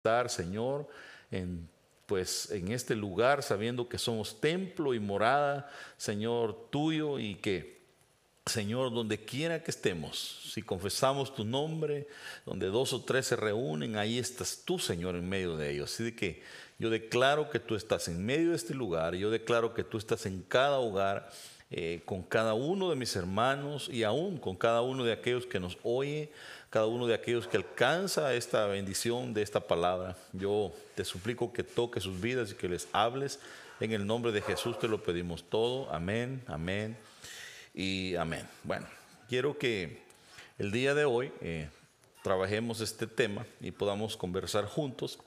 estar, Señor, en pues en este lugar, sabiendo que somos templo y morada, Señor, tuyo y que, Señor, donde quiera que estemos, si confesamos tu nombre, donde dos o tres se reúnen, ahí estás tú, Señor, en medio de ellos. Así de que yo declaro que tú estás en medio de este lugar, yo declaro que tú estás en cada hogar, eh, con cada uno de mis hermanos y aún con cada uno de aquellos que nos oye cada uno de aquellos que alcanza esta bendición de esta palabra. Yo te suplico que toques sus vidas y que les hables. En el nombre de Jesús te lo pedimos todo. Amén, amén y amén. Bueno, quiero que el día de hoy eh, trabajemos este tema y podamos conversar juntos.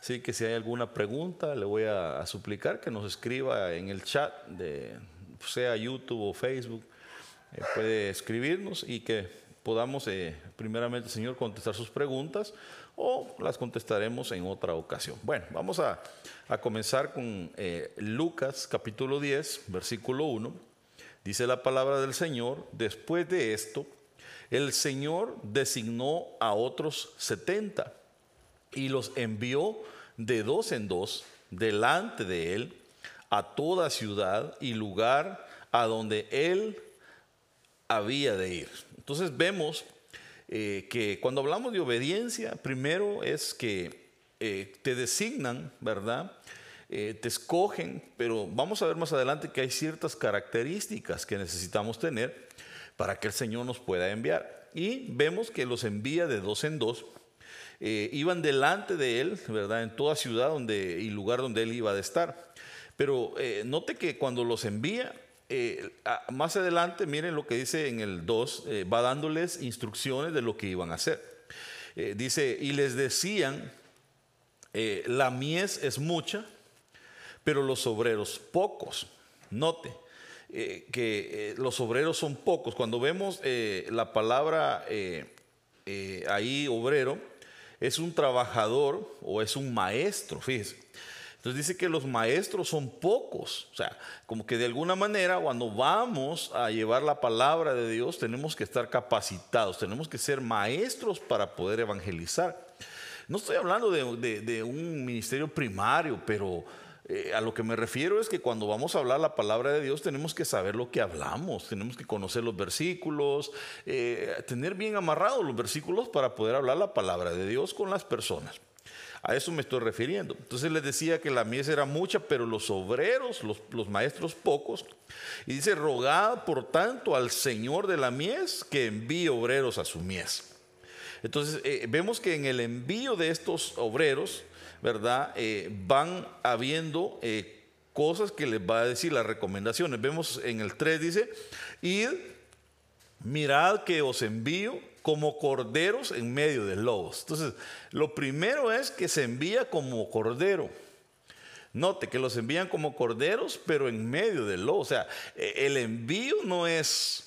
Así que si hay alguna pregunta, le voy a, suplicar que nos escriba en el chat de sea YouTube o Facebook. Eh, puede escribirnos y que podamos eh, primeramente, Señor, contestar sus preguntas o las contestaremos en otra ocasión. Bueno, vamos a, comenzar con eh, Lucas capítulo 10, versículo 1. Dice la palabra del Señor, después de esto, el Señor designó a otros 70 y los envió de dos en dos delante de él a toda ciudad y lugar a donde él había de ir. Entonces vemos eh, que cuando hablamos de obediencia, primero es que eh, te designan, ¿verdad? Eh, te escogen, pero vamos a ver más adelante que hay ciertas características que necesitamos tener para que el Señor nos pueda enviar. Y vemos que los envía de dos en dos. iban delante de él, ¿verdad? En toda ciudad donde, y lugar donde él iba a estar. Pero note que cuando los envía, eh, más adelante, miren lo que dice en el 2, eh, va dándoles instrucciones de lo que iban a hacer. Eh, dice, y les decían, la mies es mucha, pero los obreros pocos. Note que los obreros son pocos. Cuando vemos la palabra ahí, obrero, es un trabajador o es un maestro, fíjese. Entonces dice que los maestros son pocos. O sea, como que de alguna manera cuando vamos a llevar la palabra de Dios tenemos que estar capacitados, tenemos que ser maestros para poder evangelizar. No estoy hablando de, un ministerio primario, pero eh, a lo que me refiero es que cuando vamos a hablar la palabra de Dios tenemos que saber lo que hablamos, tenemos que conocer los versículos, eh, tener bien amarrados los versículos para poder hablar la palabra de Dios con las personas. A eso me estoy refiriendo. Entonces les decía que la mies era mucha, pero los obreros, los, maestros pocos. Y dice, rogad por tanto al Señor de la mies que envíe obreros a su mies. Entonces eh, vemos que en el envío de estos obreros, ¿verdad? Eh, van habiendo eh, cosas que les va a decir las recomendaciones. Vemos en el 3 dice, id, mirad que os envío como corderos en medio de lobos. Entonces, lo primero es que se envía como cordero. Note que los envían como corderos, pero en medio del lobo. O sea, e, el envío no es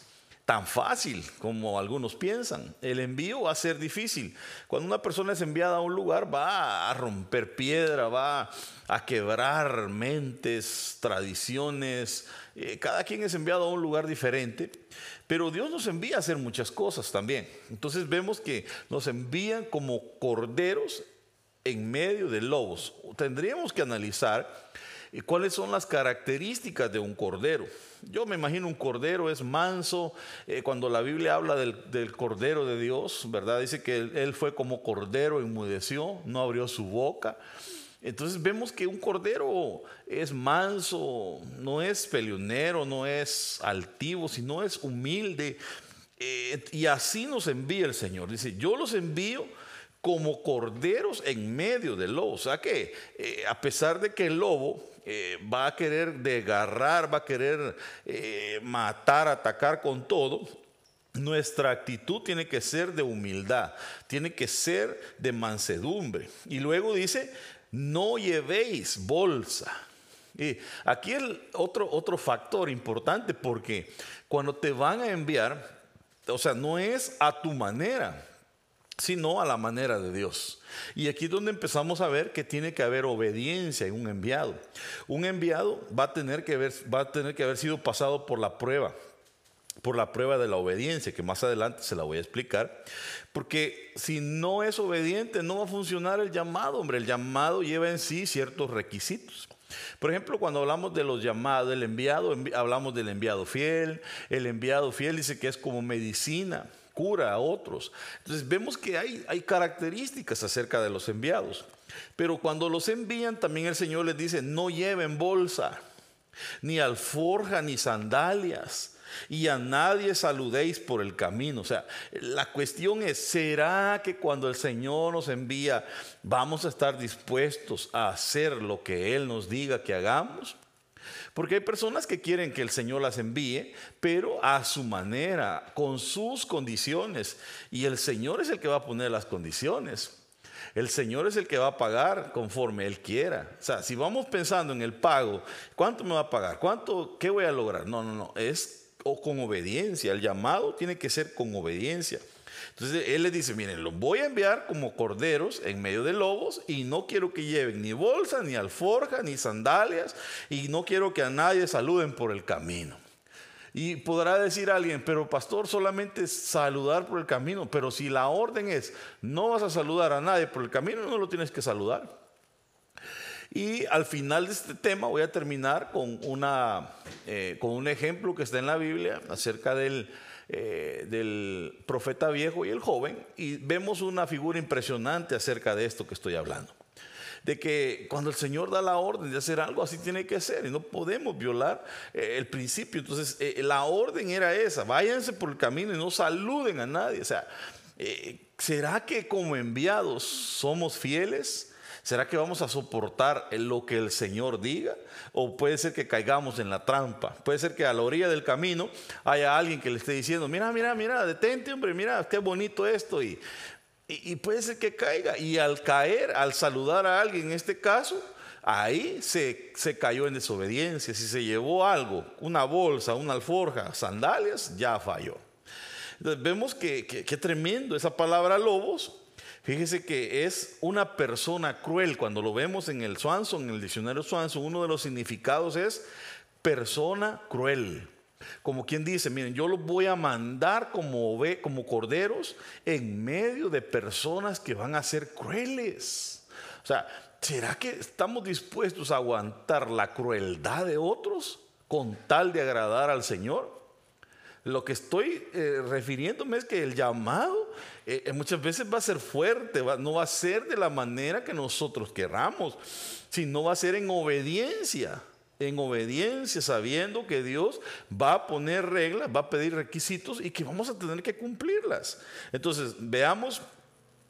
tan fácil como algunos piensan. El envío va a ser difícil. Cuando una persona es enviada a un lugar, va a romper piedra, va a quebrar mentes, tradiciones. Eh, cada quien es enviado a un lugar diferente. Pero Dios nos envía a hacer muchas cosas también. Entonces vemos que nos envían como corderos en medio de lobos. Tendríamos que analizar eh, cuáles son las características de un cordero. Yo me imagino un cordero es manso. Eh, cuando la Biblia habla del, cordero de Dios, ¿verdad? Dice que él fue como cordero, enmudeció, no abrió su boca. Entonces vemos que un cordero es manso, no es peleonero, no es altivo, sino es humilde. Eh, y así nos envía el Señor. Dice, yo los envío como corderos en medio del lobo. O sea que eh, a pesar de que el lobo eh, va a querer desgarrar, va a querer matar, atacar con todo, nuestra actitud tiene que ser de humildad, tiene que ser de mansedumbre. Y luego dice, no llevéis bolsa. Y aquí el otro, otro factor importante porque cuando te van a enviar, o sea, no es a tu manera, sino a la manera de Dios. Y aquí es donde empezamos a ver que tiene que haber obediencia en un enviado. Un enviado va a tener que va a tener que haber sido pasado por la prueba por la prueba de la obediencia, que más adelante se la voy a explicar, porque si no es obediente no va a funcionar el llamado, hombre, el llamado lleva en sí ciertos requisitos. Por ejemplo, cuando hablamos de los llamados, del enviado, hablamos del enviado fiel, el enviado fiel dice que es como medicina, cura a otros. Entonces vemos que hay, características acerca de los enviados, pero cuando los envían también el Señor les dice, no lleven bolsa, ni alforja, ni sandalias y a nadie saludéis por el camino. O sea, la cuestión es, ¿será que cuando el Señor nos envía vamos a estar dispuestos a hacer lo que Él nos diga que hagamos? Porque hay personas que quieren que el Señor las envíe, pero a su manera, con sus condiciones. Y el Señor es el que va a poner las condiciones. El Señor es el que va a pagar conforme Él quiera. O sea, si vamos pensando en el pago, ¿cuánto me va a pagar? ¿Cuánto, qué voy a lograr? No, no, no. Es o con obediencia. El llamado tiene que ser con obediencia. Entonces él le dice, miren, los voy a enviar como corderos en medio de lobos y no quiero que lleven ni bolsa, ni alforja, ni sandalias y no quiero que a nadie saluden por el camino. Y podrá decir alguien, pero pastor, solamente saludar por el camino, pero si la orden es, no vas a saludar a nadie por el camino, no lo tienes que saludar. Y al final de este tema voy a terminar con, una, eh, con un ejemplo que está en la Biblia acerca del, eh, del profeta viejo y el joven. Y vemos una figura impresionante acerca de esto que estoy hablando. De que cuando el Señor da la orden de hacer algo, así tiene que ser. Y no podemos violar eh, el principio. Entonces, la orden era esa. Váyanse por el camino y no saluden a nadie. O sea, ¿será que como enviados somos fieles? ¿Será que vamos a soportar lo que el Señor diga? ¿O puede ser que caigamos en la trampa? Puede ser que a la orilla del camino haya alguien que le esté diciendo, mira, mira, mira, detente, hombre, mira, qué bonito esto. Y, y, puede ser que caiga. Y al caer, al saludar a alguien en este caso, ahí se, se cayó en desobediencia. Si se llevó algo, una bolsa, una alforja, sandalias, ya falló. Entonces vemos que, que tremendo esa palabra lobos Fíjese que es una persona cruel. Cuando lo vemos en el Swanson, en el diccionario Swanson, uno de los significados es persona cruel. Como quien dice, miren, yo los voy a mandar como, como corderos en medio de personas que van a ser crueles. O sea, ¿será que estamos dispuestos a aguantar la crueldad de otros con tal de agradar al Señor? Lo que estoy eh, refiriéndome es que el llamado eh, eh, muchas veces va a ser fuerte, no va a ser de la manera que nosotros querramos, sino va a ser en obediencia, en obediencia, sabiendo que Dios va a poner reglas, va a pedir requisitos y que vamos a tener que cumplirlas. Entonces, veamos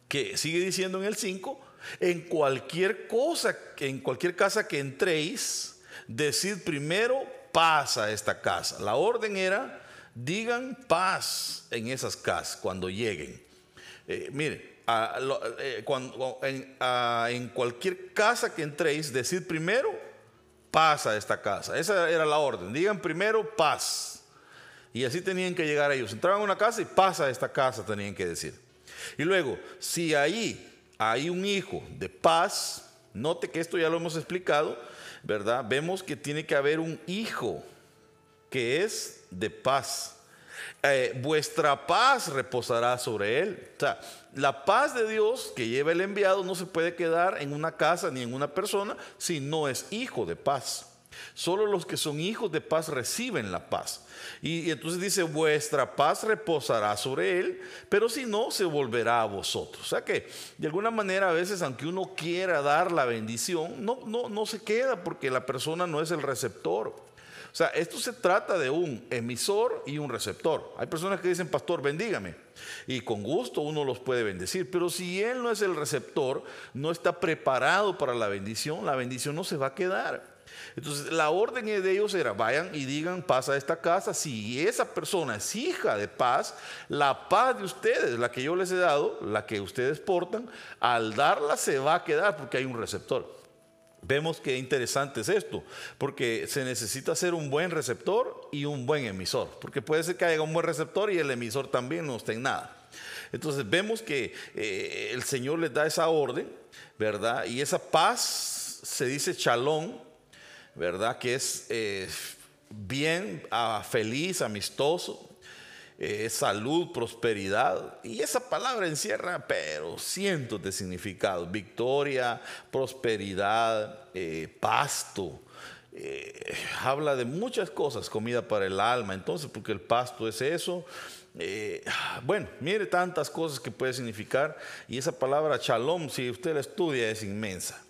que sigue diciendo en el 5, en cualquier cosa, en cualquier casa que entréis, decid primero paz a esta casa. La orden era digan paz en esas casas cuando lleguen. Eh, mire, eh, en, cualquier casa que entréis, decid primero paz a esta casa. Esa era la orden. Digan primero paz. Y así tenían que llegar ellos. Entraban a una casa y paz a esta casa tenían que decir. Y luego, si ahí hay un hijo de paz, note que esto ya lo hemos explicado, ¿verdad? Vemos que tiene que haber un hijo que es de paz. Eh, vuestra paz reposará sobre él. O sea, la paz de Dios que lleva el enviado no se puede quedar en una casa ni en una persona si no es hijo de paz. Solo los que son hijos de paz reciben la paz. Y, entonces dice, vuestra paz reposará sobre él, pero si no, se volverá a vosotros. O sea que, de alguna manera, a veces, aunque uno quiera dar la bendición, no, no, no se queda porque la persona no es el receptor. Sea, esto se trata de un emisor y un receptor. Hay personas que dicen, pastor, bendígame. Y con gusto uno los puede bendecir. Pero si él no es el receptor, no está preparado para la bendición, la bendición no se va a quedar. Entonces la orden de ellos era, vayan y digan paz a esta casa. Si esa persona es hija de paz, la paz de ustedes, la que yo les he dado, la que ustedes portan, al darla se va a quedar porque hay un receptor. Vemos que interesante es esto, porque se necesita ser un buen receptor y un buen emisor, porque puede ser que haya un buen receptor y el emisor también no esté en nada. Entonces vemos que eh, el Señor les da esa orden, ¿verdad? Y esa paz se dice chalón, ¿verdad? Que es eh, bien, ah, feliz, amistoso. Eh, salud, prosperidad. Y esa palabra encierra, pero cientos de significados. Victoria, prosperidad, eh, pasto. Eh, habla de muchas cosas, comida para el alma. Entonces, porque el pasto es eso. bueno, mire tantas cosas que puede significar. Y esa palabra shalom, si usted la estudia, es inmensa.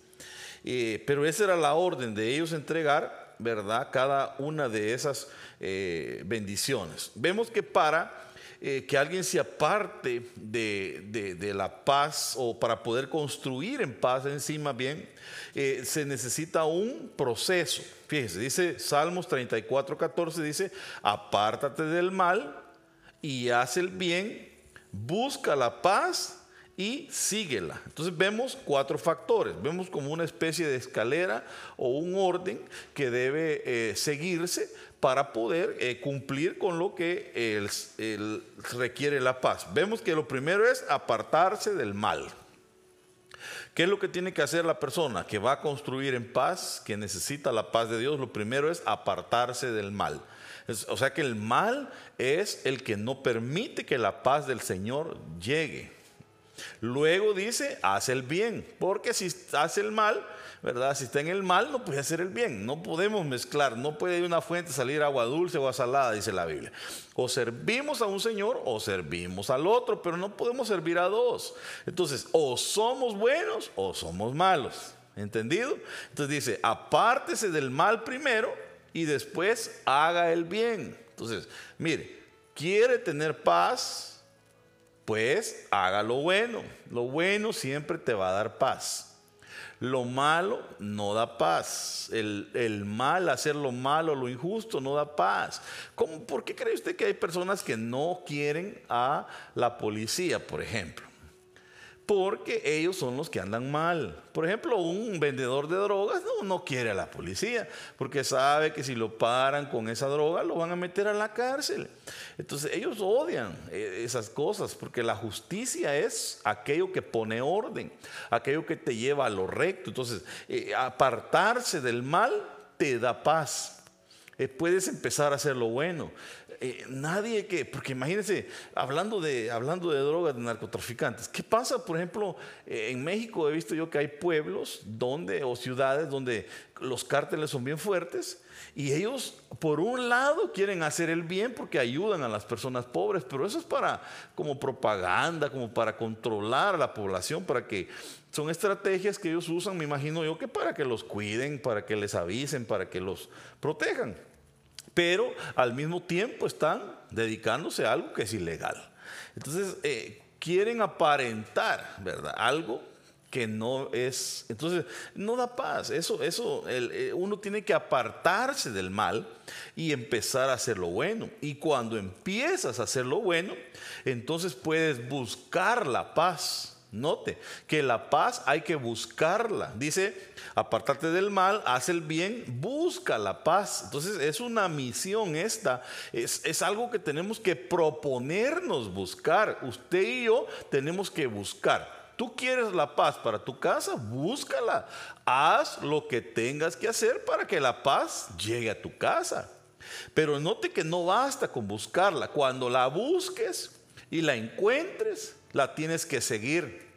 pero esa era la orden de ellos entregar, ¿verdad? Cada una de esas eh, bendiciones. Vemos que para eh, que alguien se aparte de, la paz o para poder construir en paz encima bien, eh, se necesita un proceso. Fíjese, dice Salmos 34, 14, dice, apártate del mal y haz el bien, busca la paz y síguela. Entonces vemos cuatro factores, vemos como una especie de escalera o un orden que debe seguirse para poder eh, cumplir con lo que requiere la paz. Vemos que lo primero es apartarse del mal. ¿Qué es lo que tiene que hacer la persona que va a construir en paz, que necesita la paz de Dios? Lo primero es apartarse del mal. o sea que el mal es el que no permite que la paz del Señor llegue. Luego dice, haz el bien, porque si hace el mal, ¿verdad? Si está en el mal, no puede hacer el bien. No podemos mezclar, no puede de una fuente salir agua dulce o agua salada, dice la Biblia. O servimos a un Señor o servimos al otro, pero no podemos servir a dos. Entonces, o somos buenos o somos malos. ¿Entendido? Entonces dice, apártese del mal primero y después haga el bien. Entonces, mire, quiere tener paz, pues haga lo bueno. Lo bueno siempre te va a dar paz. Lo malo no da paz. El, mal, hacer lo malo, lo injusto, no da paz. ¿Cómo, ¿Por qué cree usted que hay personas que no quieren a la policía, por ejemplo? Porque ellos son los que andan mal. Por ejemplo, un vendedor de drogas no, quiere a la policía, porque sabe que si lo paran con esa droga lo van a meter a la cárcel. Entonces ellos odian eh, esas cosas, porque la justicia es aquello que pone orden, aquello que te lleva a lo recto. Entonces, eh, apartarse del mal te da paz. Eh, puedes empezar a hacer lo bueno. Eh, nadie que, porque imagínense, hablando de, hablando de drogas, de narcotraficantes, ¿qué pasa, por ejemplo, eh, en México he visto yo que hay pueblos donde, o ciudades donde los cárteles son bien fuertes y ellos, por un lado, quieren hacer el bien porque ayudan a las personas pobres, pero eso es para, como propaganda, como para controlar a la población, para que son estrategias que ellos usan, me imagino yo, que para que los cuiden, para que les avisen, para que los protejan pero al mismo tiempo están dedicándose a algo que es ilegal. Entonces, eh, quieren aparentar, ¿verdad? Algo que no es, entonces no da paz. Eso, eso, eh, uno tiene que apartarse del mal y empezar a hacer lo bueno. Y cuando empiezas a hacer lo bueno, entonces puedes buscar la paz. Note que la paz hay que buscarla. Dice, apartarte del mal, haz el bien, busca la paz. Entonces es una misión esta, es, es, algo que tenemos que proponernos buscar. Usted y yo tenemos que buscar. Tú quieres la paz para tu casa, búscala. Haz lo que tengas que hacer para que la paz llegue a tu casa. Pero note que no basta con buscarla. Cuando la busques y la encuentres, la tienes que seguir.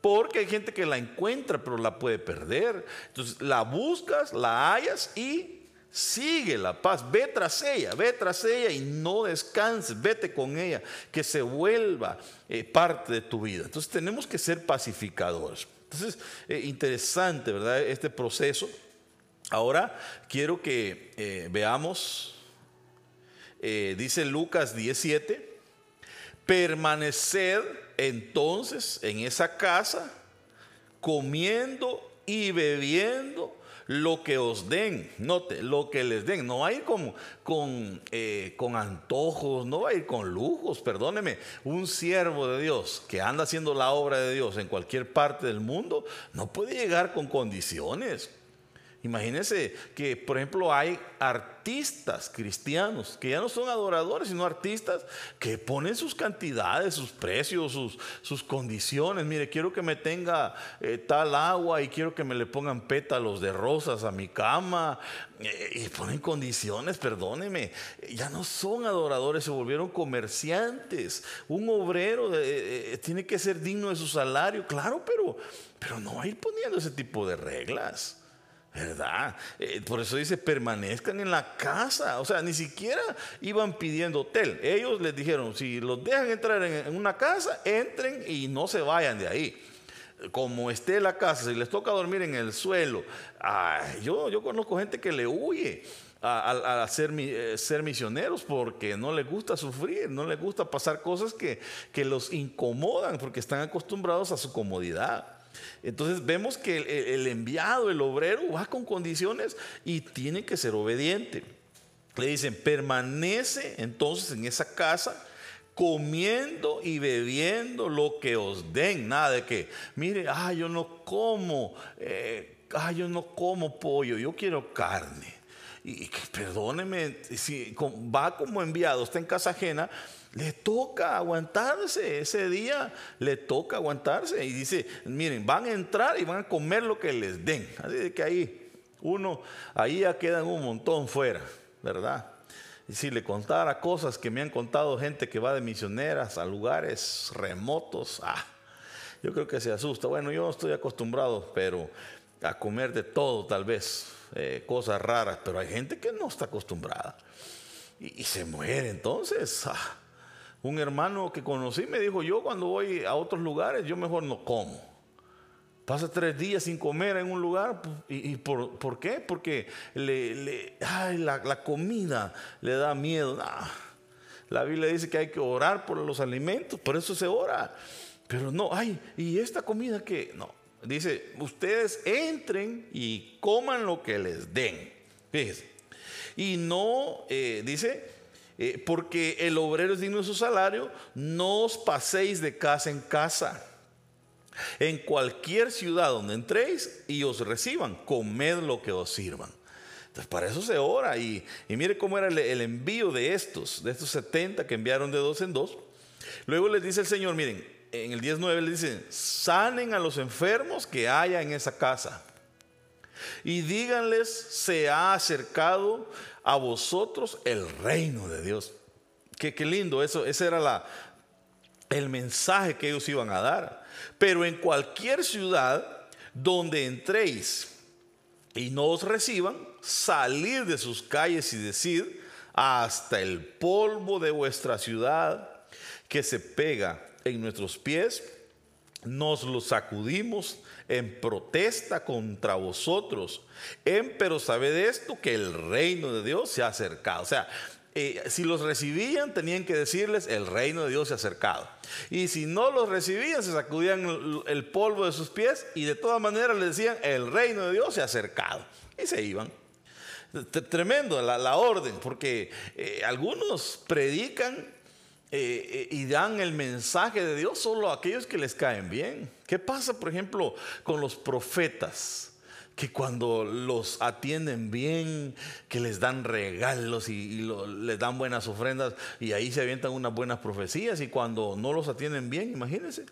Porque hay gente que la encuentra pero la puede perder. Entonces la buscas, la hallas y sigue la paz. Ve tras ella, ve tras ella y no descanses. Vete con ella, que se vuelva eh, parte de tu vida. Entonces tenemos que ser pacificadores. Entonces, eh, interesante, ¿verdad? Este proceso. Ahora quiero que eh, veamos, dice Lucas 17 permanecer entonces en esa casa comiendo y bebiendo lo que os den, note, lo que les den, no va a ir con, con, eh, con antojos, no va a ir con lujos, perdóneme, un siervo de Dios que anda haciendo la obra de Dios en cualquier parte del mundo, no puede llegar con condiciones. Imagínense que, por ejemplo, hay artistas cristianos que ya no son adoradores, sino artistas que ponen sus cantidades, sus precios, sus, sus condiciones. Mire, quiero que me tenga eh, tal agua y quiero que me le pongan pétalos de rosas a mi cama. Eh, y ponen condiciones, perdóneme. Ya no son adoradores, se volvieron comerciantes. Un obrero eh, tiene que ser digno de su salario, claro, pero, pero no ir poniendo ese tipo de reglas. ¿Verdad? Eh, por eso dice, permanezcan en la casa. O sea, ni siquiera iban pidiendo hotel. Ellos les dijeron, si los dejan entrar en, una casa, entren y no se vayan de ahí. Como esté la casa, si les toca dormir en el suelo. yo, yo conozco gente que le huye a, ser, eh, ser, misioneros porque no les gusta sufrir, no les gusta pasar cosas que, que los incomodan porque están acostumbrados a su comodidad. Entonces vemos que el, enviado, el obrero, va con condiciones y tiene que ser obediente. Le dicen, permanece entonces en esa casa comiendo y bebiendo lo que os den. Nada de que, mire, ah, yo no como, eh, ah, yo no como pollo, yo quiero carne. Y, y perdóneme, si va como enviado, está en casa ajena, le toca aguantarse, ese día le toca aguantarse. Y dice, miren, van a entrar y van a comer lo que les den. Así que ahí, uno, ahí ya quedan un montón fuera, ¿verdad? Y si le contara cosas que me han contado gente que va de misioneras a lugares remotos, ah, yo creo que se asusta. Bueno, yo estoy acostumbrado, pero a comer de todo tal vez, eh, cosas raras, pero hay gente que no está acostumbrada y, y se muere entonces. Ah, un hermano que conocí me dijo, yo cuando voy a otros lugares, yo mejor no como. Pasa tres días sin comer en un lugar. ¿Y, por, qué? Porque le, la, comida le da miedo. La Biblia dice que hay que orar por los alimentos, por eso se ora. Pero no, ay, ¿y esta comida que No, dice, ustedes entren y coman lo que les den. Fíjense. Y no, eh, dice, eh, porque el obrero es digno de su salario, no os paséis de casa en casa. En cualquier ciudad donde entréis y os reciban, comed lo que os sirvan. Entonces, para eso se ora. Y, mire cómo era el, envío de estos, de estos 70 que enviaron de dos en dos. Luego les dice el Señor, miren, en el 19 le dicen, sanen a los enfermos que haya en esa casa. Y díganles, se ha acercado a vosotros el reino de Dios. Qué, lindo eso, ese era la, el mensaje que ellos iban a dar. Pero en cualquier ciudad donde entréis y no os reciban, salir de sus calles y decir, hasta el polvo de vuestra ciudad que se pega en nuestros pies, nos lo sacudimos en protesta contra vosotros. pero sabed esto, que el reino de Dios se ha acercado. O sea, eh, si los recibían, tenían que decirles, el reino de Dios se ha acercado. Y si no los recibían, se sacudían el, polvo de sus pies y de todas maneras les decían, el reino de Dios se ha acercado. Y se iban. Tremendo la, orden, porque eh, algunos predican eh, eh, y dan el mensaje de Dios solo a aquellos que les caen bien. ¿Qué pasa, por ejemplo, con los profetas? Que cuando los atienden bien, que les dan regalos y, les dan buenas ofrendas y ahí se avientan unas buenas profecías y cuando no los atienden bien, imagínense.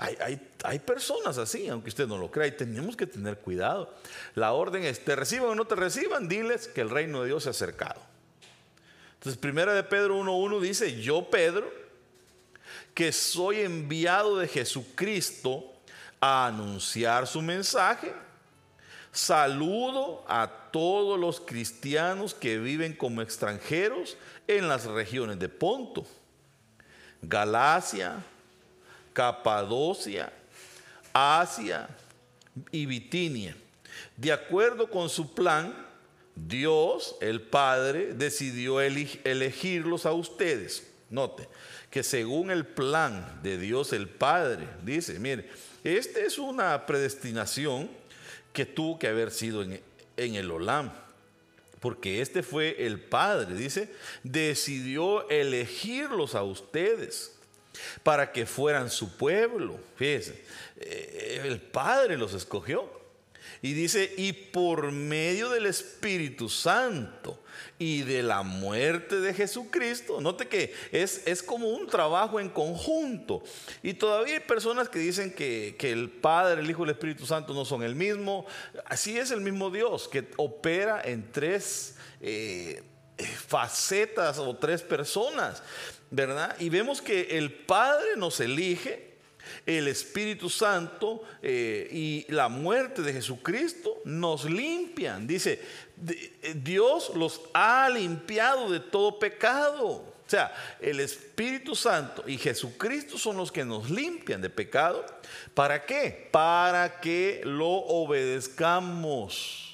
Hay, hay, personas así, aunque usted no lo crea, y tenemos que tener cuidado. La orden es, te reciban o no te reciban, diles que el reino de Dios se ha acercado. Entonces, primera de Pedro 1.1 dice, yo Pedro, que soy enviado de Jesucristo a anunciar su mensaje, saludo a todos los cristianos que viven como extranjeros en las regiones de Ponto, Galacia, Capadocia, Asia y Bitinia, de acuerdo con su plan Dios, el Padre, decidió elegirlos a ustedes. Note que según el plan de Dios el Padre, dice, mire, esta es una predestinación que tuvo que haber sido en, el Olam. Porque este fue el Padre, dice, decidió elegirlos a ustedes para que fueran su pueblo. Fíjese, eh, el Padre los escogió. Y dice, y por medio del Espíritu Santo y de la muerte de Jesucristo. Note que es, es como un trabajo en conjunto. Y todavía hay personas que dicen que, el Padre, el Hijo y el Espíritu Santo no son el mismo. Así es el mismo Dios que opera en tres eh, facetas o tres personas, ¿verdad? Y vemos que el Padre nos elige el Espíritu Santo eh, y la muerte de Jesucristo nos limpian. Dice, eh, Dios los ha limpiado de todo pecado. O sea, el Espíritu Santo y Jesucristo son los que nos limpian de pecado. ¿Para qué? Para que lo obedezcamos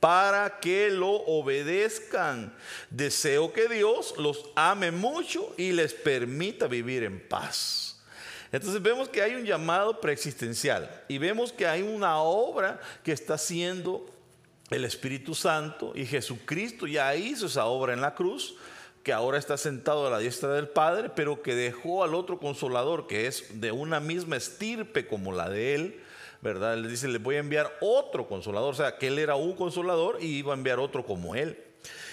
para que lo obedezcan. Deseo que Dios los ame mucho y les permita vivir en paz. Entonces vemos que hay un llamado preexistencial y vemos que hay una obra que está haciendo el Espíritu Santo y Jesucristo ya hizo esa obra en la cruz, que ahora está sentado a la diestra del Padre, pero que dejó al otro consolador, que es de una misma estirpe como la de él, ¿verdad? Le dice, le voy a enviar otro consolador, o sea, que él era un consolador y iba a enviar otro como él.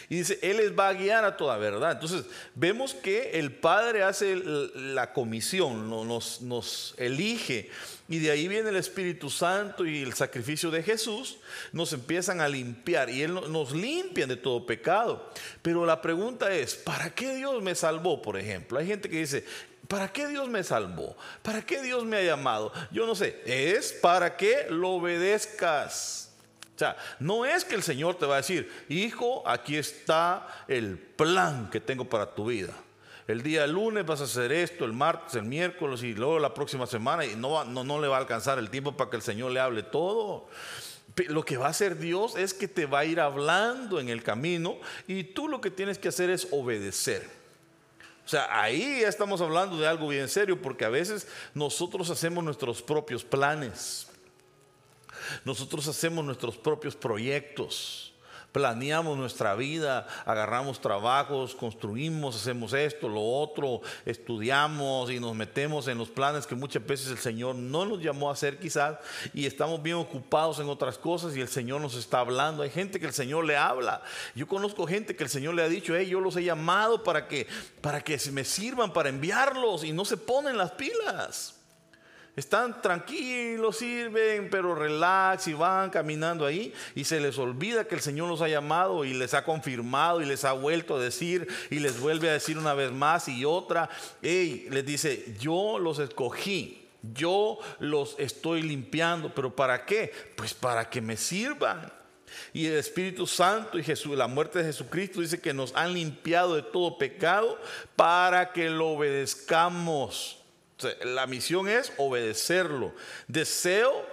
Y dice, Él les va a guiar a toda verdad. Entonces, vemos que el Padre hace la comisión, nos, nos elige. Y de ahí viene el Espíritu Santo y el sacrificio de Jesús. Nos empiezan a limpiar y Él nos limpia de todo pecado. Pero la pregunta es, ¿para qué Dios me salvó, por ejemplo? Hay gente que dice, ¿Para qué Dios me salvó? ¿Para qué Dios me ha llamado? Yo no sé. Es para que lo obedezcas. O sea, no es que el Señor te va a decir, hijo, aquí está el plan que tengo para tu vida. El día lunes vas a hacer esto, el martes, el miércoles y luego la próxima semana y no, no, no le va a alcanzar el tiempo para que el Señor le hable todo. Lo que va a hacer Dios es que te va a ir hablando en el camino y tú lo que tienes que hacer es obedecer. O sea, ahí ya estamos hablando de algo bien serio porque a veces nosotros hacemos nuestros propios planes. Nosotros hacemos nuestros propios proyectos, planeamos nuestra vida, agarramos trabajos, construimos, hacemos esto, lo otro, estudiamos y nos metemos en los planes que muchas veces el Señor no nos llamó a hacer quizás y estamos bien ocupados en otras cosas y el Señor nos está hablando. Hay gente que el Señor le habla. Yo conozco gente que el Señor le ha dicho, hey, yo los he llamado para que, para que me sirvan, para enviarlos y no se ponen las pilas. Están tranquilos, sirven, pero relax y van caminando ahí y se les olvida que el Señor los ha llamado y les ha confirmado y les ha vuelto a decir y les vuelve a decir una vez más y otra. Hey, les dice, yo los escogí, yo los estoy limpiando, pero ¿para qué? Pues para que me sirvan. Y el Espíritu Santo y Jesús, la muerte de Jesucristo dice que nos han limpiado de todo pecado para que lo obedezcamos la misión es obedecerlo. Deseo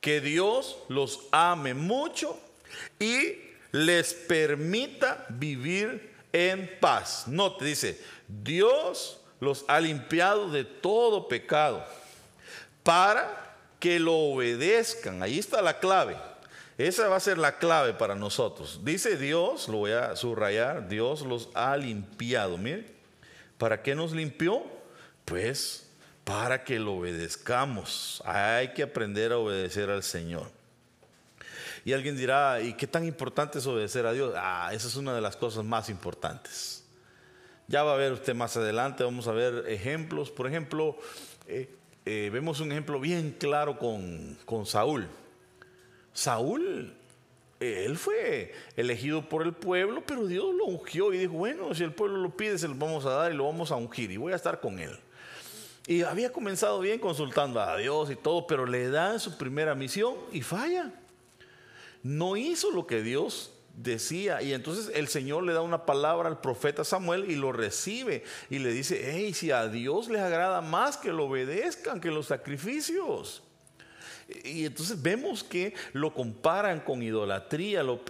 que Dios los ame mucho y les permita vivir en paz. No te dice, Dios los ha limpiado de todo pecado para que lo obedezcan. Ahí está la clave. Esa va a ser la clave para nosotros. Dice Dios, lo voy a subrayar, Dios los ha limpiado. Mire, ¿para qué nos limpió? Pues para que lo obedezcamos. Hay que aprender a obedecer al Señor. Y alguien dirá, ¿y qué tan importante es obedecer a Dios? Ah, esa es una de las cosas más importantes. Ya va a ver usted más adelante, vamos a ver ejemplos. Por ejemplo, eh, eh, vemos un ejemplo bien claro con, con Saúl. Saúl, él fue elegido por el pueblo, pero Dios lo ungió y dijo, bueno, si el pueblo lo pide, se lo vamos a dar y lo vamos a ungir y voy a estar con él. Y había comenzado bien consultando a Dios y todo, pero le dan su primera misión y falla. No hizo lo que Dios decía. Y entonces el Señor le da una palabra al profeta Samuel y lo recibe y le dice, hey, si a Dios les agrada más que lo obedezcan que los sacrificios. Y entonces vemos que lo comparan con idolatría, lo,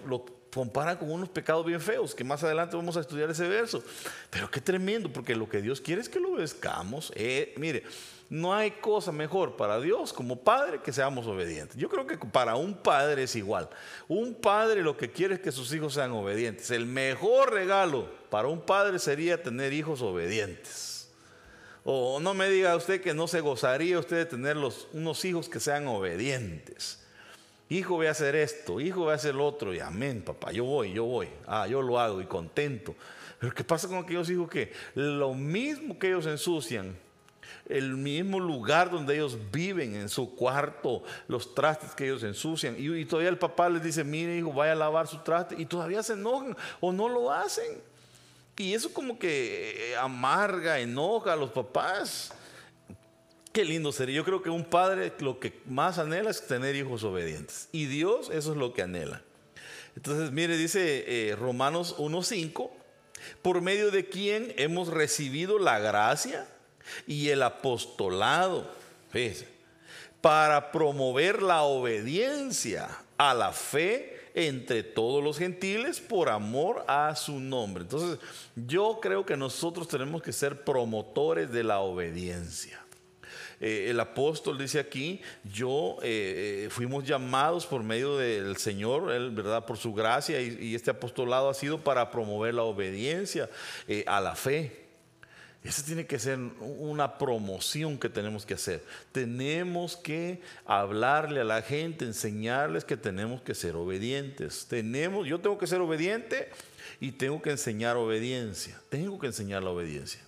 comparan con unos pecados bien feos, que más adelante vamos a estudiar ese verso. Pero qué tremendo, porque lo que Dios quiere es que lo obedezcamos. Eh, mire, no hay cosa mejor para Dios como padre que seamos obedientes. Yo creo que para un padre es igual. Un padre lo que quiere es que sus hijos sean obedientes. El mejor regalo para un padre sería tener hijos obedientes. O no me diga usted que no se gozaría usted de tener unos hijos que sean obedientes. Hijo voy a hacer esto, hijo voy a hacer lo otro, y amén, papá, yo voy, yo voy, ah, yo lo hago y contento. Pero ¿qué pasa con aquellos hijos que lo mismo que ellos ensucian, el mismo lugar donde ellos viven, en su cuarto, los trastes que ellos ensucian. Y, todavía el papá les dice, mire hijo, vaya a lavar su traste. Y todavía se enojan o no lo hacen. Y eso como que amarga, enoja a los papás. Qué lindo sería. Yo creo que un padre lo que más anhela es tener hijos obedientes. Y Dios eso es lo que anhela. Entonces, mire, dice eh, Romanos 1.5, por medio de quien hemos recibido la gracia y el apostolado, para promover la obediencia a la fe entre todos los gentiles por amor a su nombre. Entonces, yo creo que nosotros tenemos que ser promotores de la obediencia. Eh, el apóstol dice aquí, yo eh, eh, fuimos llamados por medio del Señor, él, ¿verdad? Por su gracia y, este apostolado ha sido para promover la obediencia a la fe. Esa tiene que ser una promoción que tenemos que hacer. Tenemos que hablarle a la gente, enseñarles que tenemos que ser obedientes. Tenemos, yo tengo que ser obediente y tengo que enseñar obediencia. Tengo que enseñar la obediencia.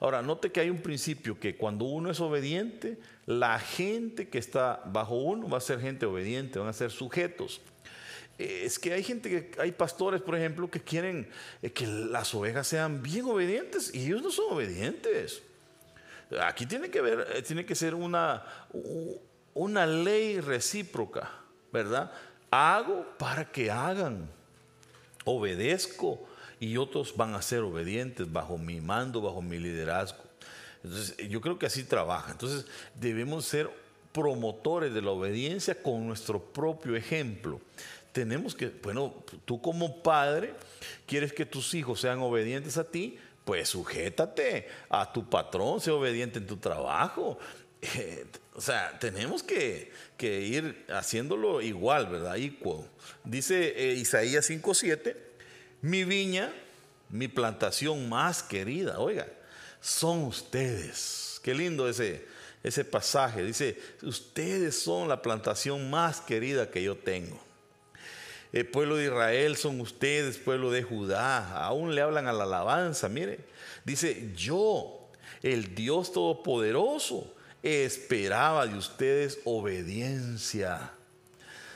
Ahora, note que hay un principio que cuando uno es obediente, la gente que está bajo uno va a ser gente obediente, van a ser sujetos. Es que hay gente que, hay pastores, por ejemplo, que quieren eh, que las ovejas sean bien obedientes y ellos no son obedientes. Aquí tiene que, ver, eh, tiene que ser una, una ley recíproca, ¿verdad? Hago para que hagan, obedezco y otros van a ser obedientes bajo mi mando, bajo mi liderazgo. Entonces, yo creo que así trabaja. Entonces, debemos ser promotores de la obediencia con nuestro propio ejemplo tenemos que, bueno, tú como padre quieres que tus hijos sean obedientes a ti, pues sujétate a tu patrón, sea obediente en tu trabajo. Eh, o sea, tenemos que, ir haciéndolo igual, ¿verdad? Dice eh, Isaías 5:7, mi viña, mi plantación más querida, oiga, son ustedes. Qué lindo ese, ese pasaje. Dice, ustedes son la plantación más querida que yo tengo. El pueblo de Israel son ustedes, pueblo de Judá. Aún le hablan a la alabanza. Mire, dice, yo, el Dios Todopoderoso, esperaba de ustedes obediencia.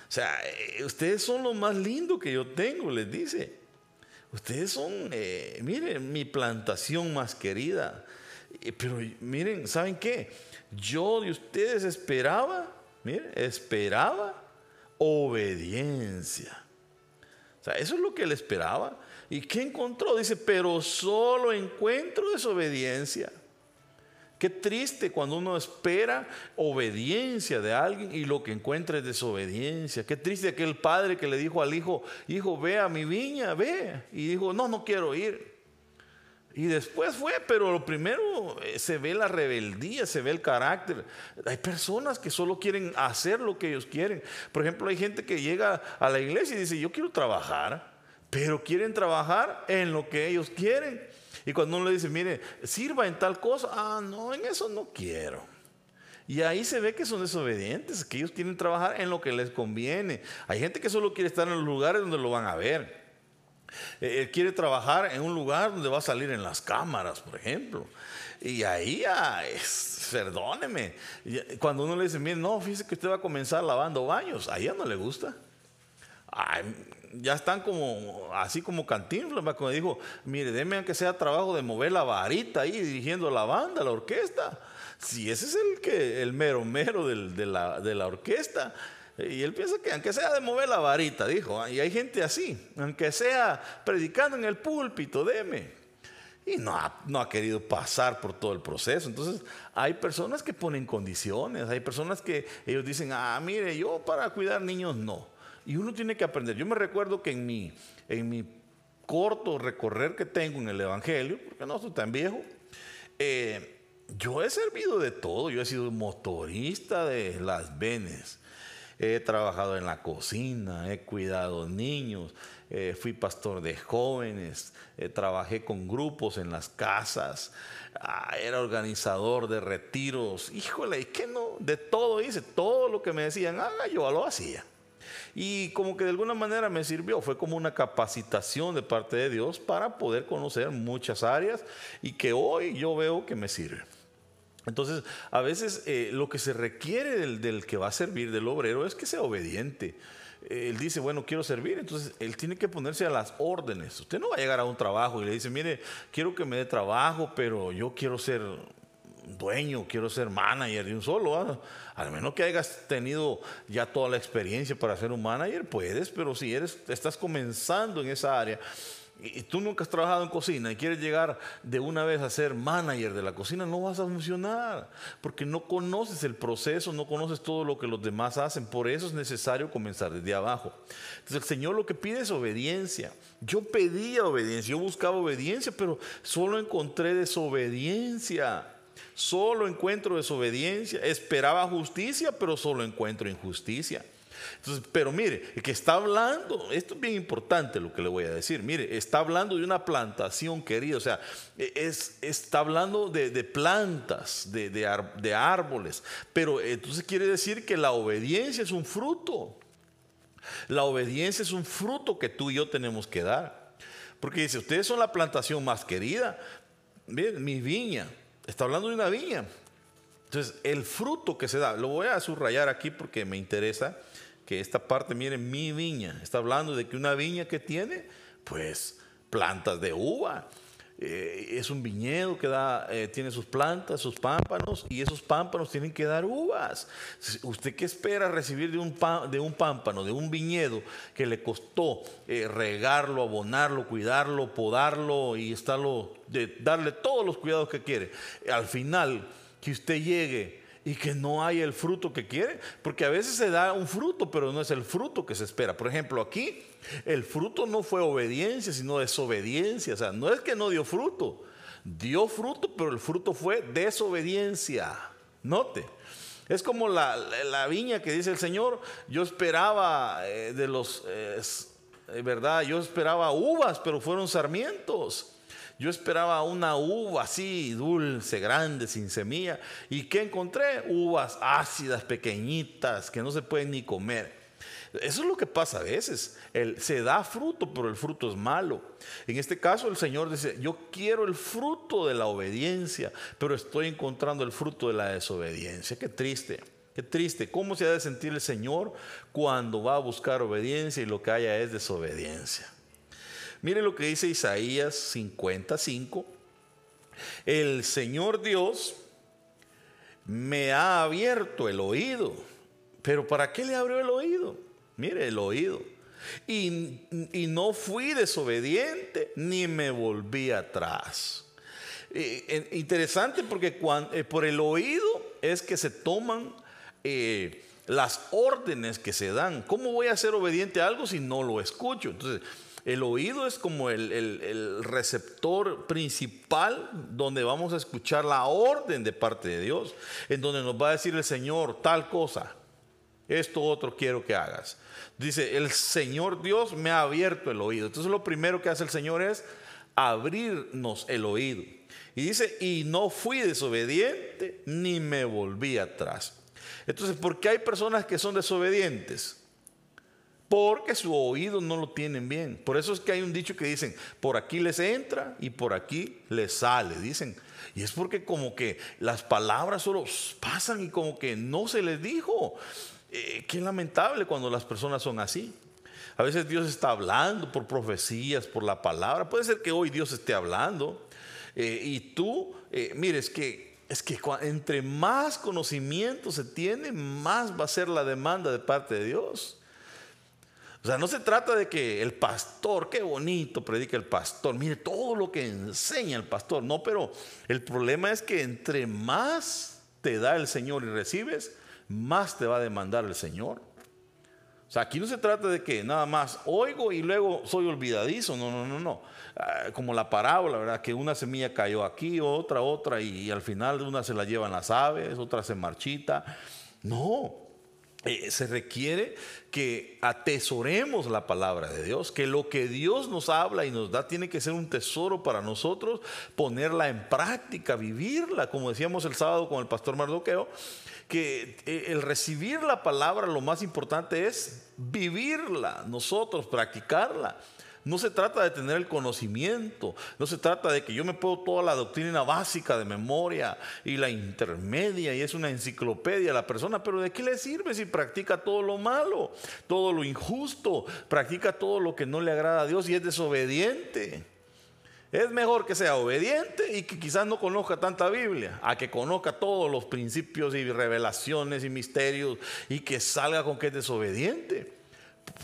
O sea, eh, ustedes son lo más lindo que yo tengo, les dice. Ustedes son, eh, miren, mi plantación más querida. Eh, pero miren, ¿saben qué? Yo de ustedes esperaba, miren, esperaba obediencia. O sea, eso es lo que él esperaba. ¿Y qué encontró? Dice, pero solo encuentro desobediencia. Qué triste cuando uno espera obediencia de alguien y lo que encuentra es desobediencia. Qué triste aquel padre que le dijo al hijo, hijo, ve a mi viña, ve. Y dijo, no, no quiero ir. Y después fue, pero lo primero eh, se ve la rebeldía, se ve el carácter. Hay personas que solo quieren hacer lo que ellos quieren. Por ejemplo, hay gente que llega a la iglesia y dice, yo quiero trabajar, pero quieren trabajar en lo que ellos quieren. Y cuando uno le dice, mire, sirva en tal cosa, ah, no, en eso no quiero. Y ahí se ve que son desobedientes, que ellos quieren trabajar en lo que les conviene. Hay gente que solo quiere estar en los lugares donde lo van a ver. Eh, él quiere trabajar en un lugar donde va a salir en las cámaras, por ejemplo. Y ahí, es, perdóneme, cuando uno le dice, mire, no, fíjese que usted va a comenzar lavando baños, a ella no le gusta. Ya están como, así como cantinflas, cuando dijo, mire, déme aunque sea trabajo de mover la varita ahí dirigiendo la banda, la orquesta. Si ese es el, que, el mero mero de, la, de la orquesta, y él piensa que aunque sea de mover la varita, dijo, y hay gente así, aunque sea predicando en el púlpito, deme. Y no no ha querido pasar por todo el proceso. Entonces, hay personas que ponen condiciones, hay personas que ellos dicen, ah, mire, yo para cuidar niños no. Y uno tiene que aprender. Yo me recuerdo que en mi, en mi corto recorrer que tengo en el Evangelio, porque no soy tan viejo, eh, yo he servido de todo. Yo he sido motorista de las venes he trabajado en la cocina, he cuidado niños, eh, fui pastor de jóvenes, eh, trabajé con grupos en las casas, ah, era organizador de retiros, híjole, ¿y qué no? De todo hice, todo lo que me decían, haga, yo lo hacía. Y como que de alguna manera me sirvió, fue como una capacitación de parte de Dios para poder conocer muchas áreas y que hoy yo veo que me sirve. Entonces, a veces eh, lo que se requiere del, del, que va a servir, del obrero, es que sea obediente. Él dice, bueno, quiero servir, entonces él tiene que ponerse a las órdenes. Usted no va a llegar a un trabajo y le dice, mire, quiero que me dé trabajo, pero yo quiero ser dueño, quiero ser manager de un solo. Al menos que hayas tenido ya toda la experiencia para ser un manager, puedes, pero si eres, estás comenzando en esa área, y tú nunca has trabajado en cocina y quieres llegar de una vez a ser manager de la cocina, no vas a funcionar, porque no conoces el proceso, no conoces todo lo que los demás hacen. Por eso es necesario comenzar desde abajo. Entonces el Señor lo que pide es obediencia. Yo pedía obediencia, yo buscaba obediencia, pero solo encontré desobediencia. Solo encuentro desobediencia. Esperaba justicia, pero solo encuentro injusticia. Pero mire, que está hablando, esto es bien importante lo que le voy a decir, mire, está hablando de una plantación querida, o sea, e, es, está hablando de, plantas, de, de, árboles, pero entonces quiere decir que la obediencia es un fruto. La obediencia es un fruto que tú y yo tenemos que dar. Porque dice, ustedes son la plantación más querida. Miren, mi viña. Está hablando de una viña. Entonces, el fruto que se da, lo voy a subrayar aquí porque me interesa que esta parte, miren, mi viña, está hablando de que una viña que tiene, pues, plantas de uva. Eh, es un viñedo que da, eh, tiene sus plantas, sus pámpanos, y esos pámpanos tienen que dar uvas. ¿Usted qué espera recibir de un, de un pámpano, de un viñedo que le costó eh, regarlo, abonarlo, cuidarlo, podarlo y estarlo, darle todos los cuidados que quiere? Al final, que usted llegue y que no hay el fruto que quiere, porque a veces se da un fruto, pero no es el fruto que se espera. Por ejemplo, aquí el fruto no fue obediencia, sino desobediencia. O sea, no es que no dio fruto, dio fruto, pero el fruto fue desobediencia. Note. Es como la, viña que dice el Señor, yo esperaba eh, de los, eh, ¿verdad? Yo esperaba uvas, pero fueron sarmientos. Yo esperaba una uva así, dulce, grande, sin semilla. ¿Y qué encontré? Uvas ácidas, pequeñitas, que no se pueden ni comer. Eso es lo que pasa a veces. se da fruto, pero el fruto es malo. En este caso el Señor dice, yo quiero el fruto de la obediencia, pero estoy encontrando el fruto de la desobediencia. Qué triste. Qué triste. ¿Cómo se ha de sentir el Señor cuando va a buscar obediencia y lo que haya es desobediencia? Mire lo que dice Isaías 55. El Señor Dios me ha abierto el oído. Pero ¿para qué le abrió el oído? Mire el oído. Y, no fui desobediente ni me volví atrás. Eh, interesante porque eh, por el oído es que se toman eh, las órdenes que se dan. ¿Cómo voy a ser obediente a algo si no lo escucho? Entonces, el oído es como el, receptor principal donde vamos a escuchar la orden de parte de Dios, en donde nos va a decir el Señor tal cosa, esto otro quiero que hagas. Dice, el Señor Dios me ha abierto el oído. Entonces lo primero que hace el Señor es abrirnos el oído. Y dice, y no fui desobediente ni me volví atrás. Entonces, ¿por qué hay personas que son desobedientes? Porque su oído no lo tienen bien. Por eso es que hay un dicho que dicen, por aquí les entra y por aquí les sale, dicen. Y es porque como que las palabras solo pasan y como que no se les dijo. Eh, qué lamentable cuando las personas son así. A veces Dios está hablando por profecías, por la palabra. Puede ser que hoy Dios esté hablando eh, y tú, eh, mires que es que entre más conocimiento se tiene, más va a ser la demanda de parte de Dios. O sea, no se trata de que el pastor, qué bonito predica el pastor, mire todo lo que enseña el pastor. No, pero el problema es que entre más te da el Señor y recibes, más te va a demandar el Señor. O sea, aquí no se trata de que nada más oigo y luego soy olvidadizo. No, no, no, no. Ah, como la parábola, ¿verdad? Que una semilla cayó aquí, otra, otra, y, al final una se la llevan las aves, otra se marchita. No, eh, se requiere que atesoremos la palabra de Dios, que lo que Dios nos habla y nos da tiene que ser un tesoro para nosotros, ponerla en práctica, vivirla, como decíamos el sábado con el pastor Mardoqueo, que eh, el recibir la palabra lo más importante es vivirla, nosotros practicarla. No se trata de tener el conocimiento, no se trata de que yo me puedo toda la doctrina básica de memoria y la intermedia y es una enciclopedia la persona, pero ¿de qué le sirve si practica todo lo malo, todo lo injusto, practica todo lo que no le agrada a Dios y es desobediente? Es mejor que sea obediente y que quizás no conozca tanta Biblia, a que conozca todos los principios y revelaciones y misterios y que salga con que es desobediente.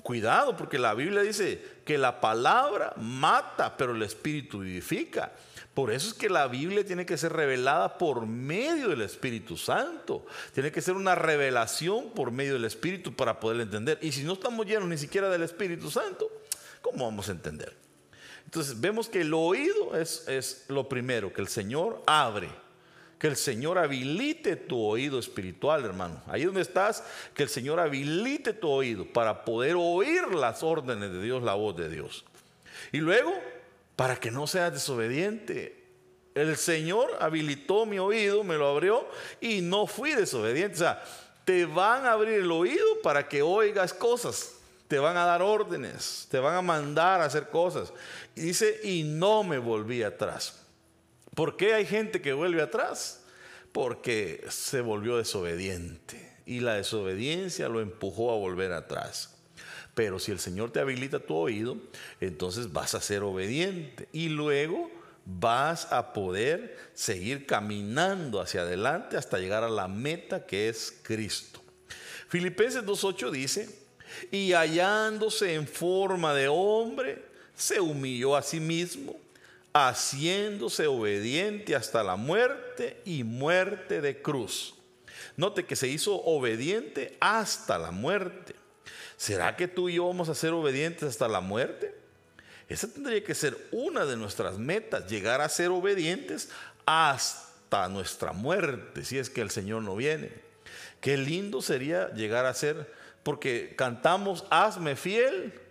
Cuidado, porque la Biblia dice que la palabra mata, pero el Espíritu vivifica. Por eso es que la Biblia tiene que ser revelada por medio del Espíritu Santo. Tiene que ser una revelación por medio del Espíritu para poder entender. Y si no estamos llenos ni siquiera del Espíritu Santo, ¿cómo vamos a entender? Entonces vemos que el oído es, es lo primero, que el Señor abre que el Señor habilite tu oído espiritual, hermano. Ahí donde estás, que el Señor habilite tu oído para poder oír las órdenes de Dios, la voz de Dios. Y luego, para que no seas desobediente. El Señor habilitó mi oído, me lo abrió y no fui desobediente. O sea, te van a abrir el oído para que oigas cosas. Te van a dar órdenes, te van a mandar a hacer cosas. Y dice, y no me volví atrás. ¿Por qué hay gente que vuelve atrás? Porque se volvió desobediente y la desobediencia lo empujó a volver atrás. Pero si el Señor te habilita tu oído, entonces vas a ser obediente y luego vas a poder seguir caminando hacia adelante hasta llegar a la meta que es Cristo. Filipenses 2.8 dice, y hallándose en forma de hombre, se humilló a sí mismo haciéndose obediente hasta la muerte y muerte de cruz. Note que se hizo obediente hasta la muerte. ¿Será que tú y yo vamos a ser obedientes hasta la muerte? Esa tendría que ser una de nuestras metas, llegar a ser obedientes hasta nuestra muerte, si es que el Señor no viene. Qué lindo sería llegar a ser, porque cantamos, hazme fiel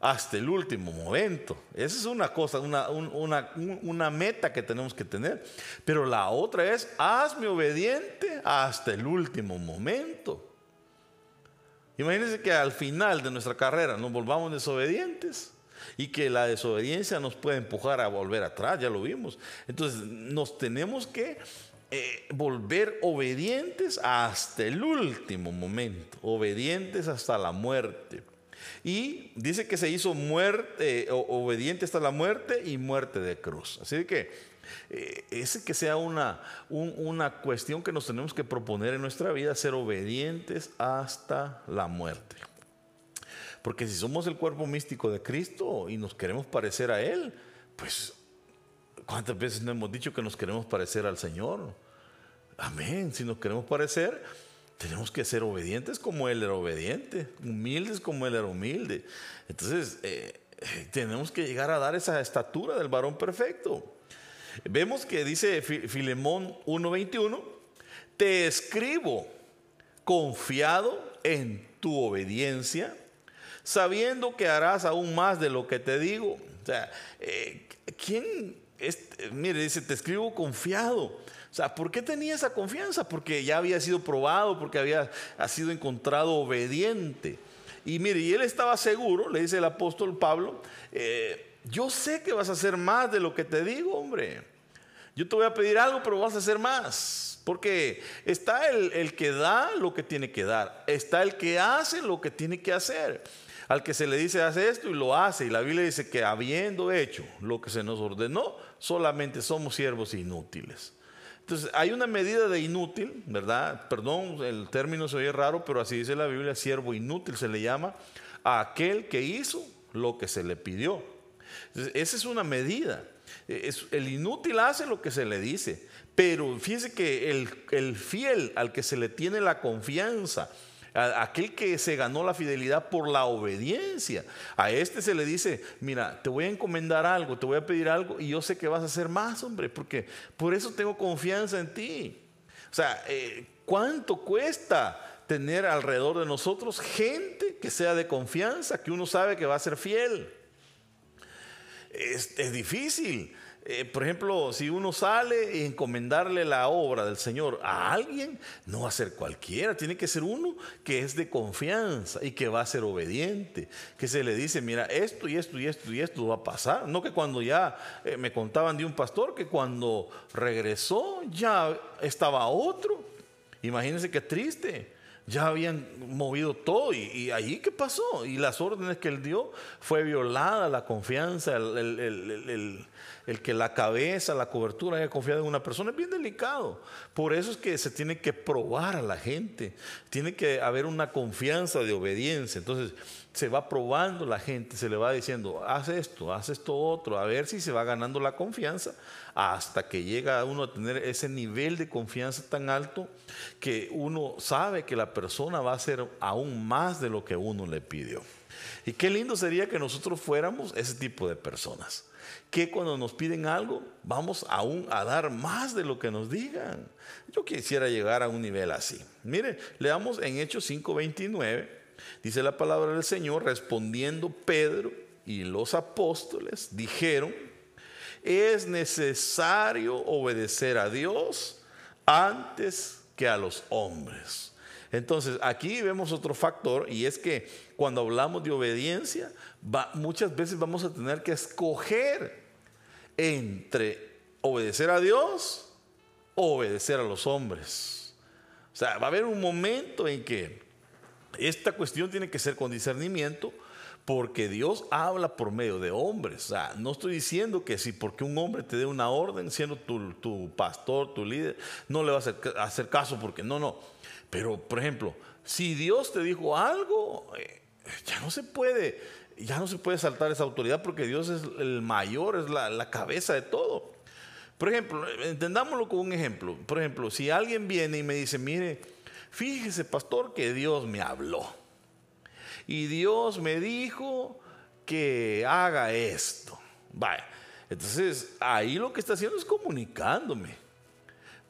hasta el último momento. Esa es una cosa, una, una, meta que tenemos que tener. Pero la otra es, hazme obediente hasta el último momento. Imagínense que al final de nuestra carrera nos volvamos desobedientes y que la desobediencia nos puede empujar a volver atrás, ya lo vimos. Entonces nos tenemos que eh, volver obedientes hasta el último momento, obedientes hasta la muerte. Y dice que se hizo muerte, obediente hasta la muerte y muerte de cruz. Así que eh, ese que sea una, una cuestión que nos tenemos que proponer en nuestra vida, ser obedientes hasta la muerte. Porque si somos el cuerpo místico de Cristo y nos queremos parecer a Él, pues ¿cuántas veces no hemos dicho que nos queremos parecer al Señor? Amén, si nos queremos parecer, tenemos que ser obedientes como Él era obediente, humildes como Él era humilde. Entonces, eh, tenemos que llegar a dar esa estatura del varón perfecto. Vemos que dice Filemón 1:21, te escribo confiado en tu obediencia, sabiendo que harás aún más de lo que te digo. O sea, eh, ¿quién? mire, dice, te escribo confiado. O sea, ¿por qué tenía esa confianza? Porque ya había sido probado, porque había ha sido encontrado obediente. Y mire, y él estaba seguro, le dice el apóstol Pablo, eh, yo sé que vas a hacer más de lo que te digo, hombre. Yo te voy a pedir algo, pero vas a hacer más. Porque está el, el que da lo que tiene que dar. Está el que hace lo que tiene que hacer. Al que se le dice hace esto y lo hace. Y la Biblia dice que habiendo hecho lo que se nos ordenó, solamente somos siervos inútiles. Entonces, hay una medida de inútil, ¿verdad? Perdón, el término se oye raro, pero así dice la Biblia, siervo inútil se le llama a aquel que hizo lo que se le pidió. esa es una medida. el inútil hace lo que se le dice, pero fíjese que el, el fiel al que se le tiene la confianza, aquel que se ganó la fidelidad por la obediencia. A este se le dice, mira, te voy a encomendar algo, te voy a pedir algo y yo sé que vas a hacer más, hombre, porque por eso tengo confianza en ti. O sea, eh, ¿cuánto cuesta tener alrededor de nosotros gente que sea de confianza, que uno sabe que va a ser fiel. Es difícil. Eh, por ejemplo, si uno sale y encomendarle la obra del Señor a alguien, no va a ser cualquiera, tiene que ser uno que es de confianza y que va a ser obediente, que se le dice, mira, esto y esto y esto y esto va a pasar. No que cuando ya eh, me contaban de un pastor que cuando regresó ya estaba otro. Imagínense qué triste ya habían movido todo y, y, ahí qué pasó y las órdenes que él dio fue violada la confianza el, el, el que la cabeza, la cobertura haya confiado en una persona es bien delicado. Por eso es que se tiene que probar a la gente. Tiene que haber una confianza de obediencia. Entonces se va probando la gente, se le va diciendo, haz esto, haz esto otro, a ver si se va ganando la confianza hasta que llega uno a tener ese nivel de confianza tan alto que uno sabe que la persona va a hacer aún más de lo que uno le pidió. Y qué lindo sería que nosotros fuéramos ese tipo de personas que cuando nos piden algo vamos aún a dar más de lo que nos digan. Yo quisiera llegar a un nivel así. Mire, leamos en Hechos 5:29, dice la palabra del Señor, respondiendo Pedro y los apóstoles dijeron, es necesario obedecer a Dios antes que a los hombres. Entonces, aquí vemos otro factor y es que cuando hablamos de obediencia, muchas veces vamos a tener que escoger entre obedecer a Dios o obedecer a los hombres. O sea, va a haber un momento en que esta cuestión tiene que ser con discernimiento porque Dios habla por medio de hombres. O sea, no estoy diciendo que si porque un hombre te dé una orden, siendo tu, pastor, tu líder, no le vas a hacer, caso porque no, no. Pero, por ejemplo, si Dios te dijo algo, eh, ya no se puede ya no se puede saltar esa autoridad porque Dios es el mayor, es la, cabeza de todo. Por ejemplo, entendámoslo con un ejemplo. Por ejemplo, si alguien viene y me dice, mire, fíjese, pastor, que Dios me habló. Y Dios me dijo que haga esto. Vaya, entonces ahí lo que está haciendo es comunicándome.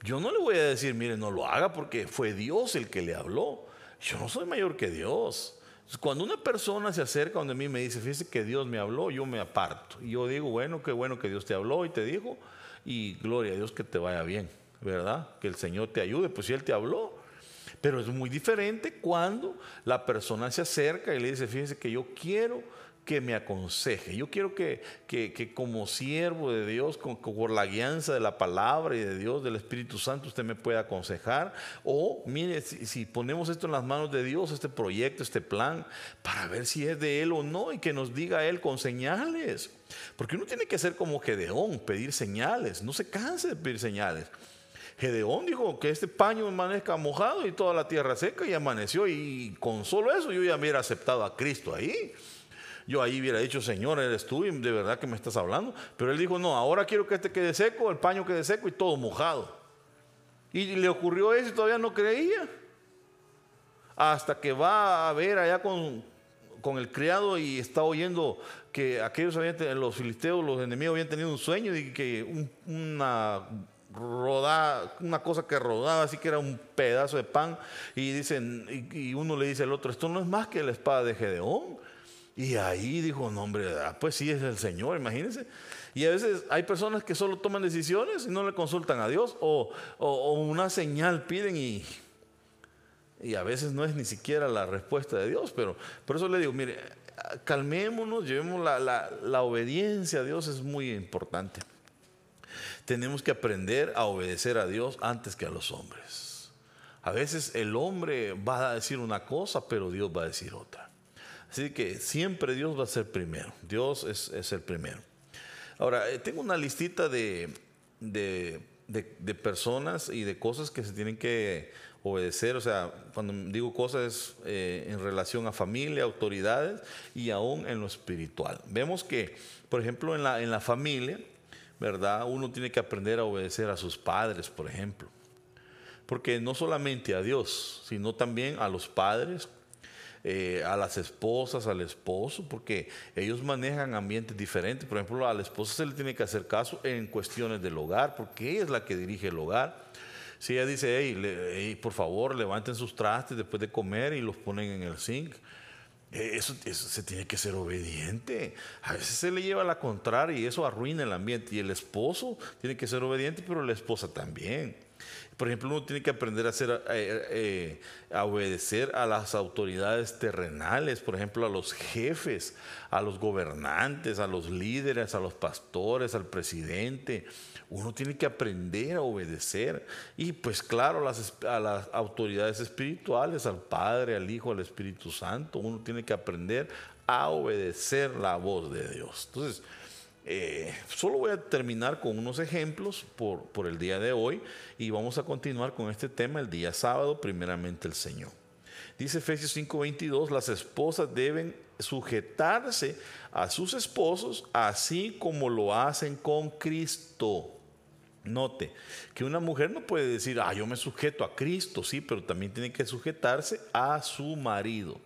Yo no le voy a decir, mire, no lo haga porque fue Dios el que le habló. Yo no soy mayor que Dios. Cuando una persona se acerca donde mí me dice, fíjese que Dios me habló, yo me aparto. Y yo digo, bueno, qué bueno que Dios te habló y te dijo, y gloria a Dios que te vaya bien, ¿verdad? Que el Señor te ayude, pues si Él te habló. Pero es muy diferente cuando la persona se acerca y le dice, fíjese que yo quiero que me aconseje. Yo quiero que, que, como siervo de Dios, con, por la guianza de la palabra y de Dios, del Espíritu Santo, usted me pueda aconsejar. O mire, si, ponemos esto en las manos de Dios, este proyecto, este plan, para ver si es de Él o no, y que nos diga Él con señales. Porque uno tiene que ser como Gedeón, pedir señales. No se canse de pedir señales. Gedeón dijo que este paño amanezca mojado y toda la tierra seca y amaneció y con solo eso yo ya hubiera aceptado a Cristo ahí yo ahí hubiera dicho, Señor, eres tú y de verdad que me estás hablando. Pero él dijo, no, ahora quiero que este quede seco, el paño quede seco y todo mojado. Y le ocurrió eso y todavía no creía. Hasta que va a ver allá con, con el criado y está oyendo que aquellos habían, los filisteos, los enemigos habían tenido un sueño y que una rodada, una cosa que rodaba, así que era un pedazo de pan, y dicen, y, uno le dice al otro, esto no es más que la espada de Gedeón. Y ahí dijo, no hombre, ah, pues sí es el Señor, imagínense. Y a veces hay personas que solo toman decisiones y no le consultan a Dios o, una señal piden y, y a veces no es ni siquiera la respuesta de Dios. Pero por eso le digo, mire, calmémonos, llevemos la, la obediencia a Dios es muy importante. Tenemos que aprender a obedecer a Dios antes que a los hombres. A veces el hombre va a decir una cosa, pero Dios va a decir otra. Así que siempre Dios va a ser primero. Dios es, el primero. Ahora, eh, tengo una listita de, personas y de cosas que se tienen que obedecer. O sea, cuando digo cosas eh, en relación a familia, autoridades y aún en lo espiritual. Vemos que, por ejemplo, en la familia, ¿verdad? Uno tiene que aprender a obedecer a sus padres, por ejemplo. Porque no solamente a Dios, sino también a los padres, eh, a las esposas, al esposo, porque ellos manejan ambientes diferentes. Por ejemplo, a la esposa se le tiene que hacer caso en cuestiones del hogar, porque ella es la que dirige el hogar. Si ella dice, hey, por favor, levanten sus trastes después de comer y los ponen en el zinc. Eh, eso, eso, se tiene que ser obediente. A veces se le lleva la contraria y eso arruina el ambiente. Y el esposo tiene que ser obediente, pero la esposa también. Por ejemplo, uno tiene que aprender a, eh, eh, a obedecer a las autoridades terrenales, por ejemplo, a los jefes, a los gobernantes, a los líderes, a los pastores, al presidente. Uno tiene que aprender a obedecer. Y pues claro, a las autoridades espirituales, al Padre, al Hijo, al Espíritu Santo. Uno tiene que aprender a obedecer la voz de Dios. Entonces, eh, solo voy a terminar con unos ejemplos por, por el día de hoy y vamos a continuar con este tema el día sábado, primeramente el Señor. Dice Efesios 5:22, las esposas deben sujetarse a sus esposos así como lo hacen con Cristo. Note que una mujer no puede decir, ah, yo me sujeto a Cristo, sí, pero también tiene que sujetarse a su marido.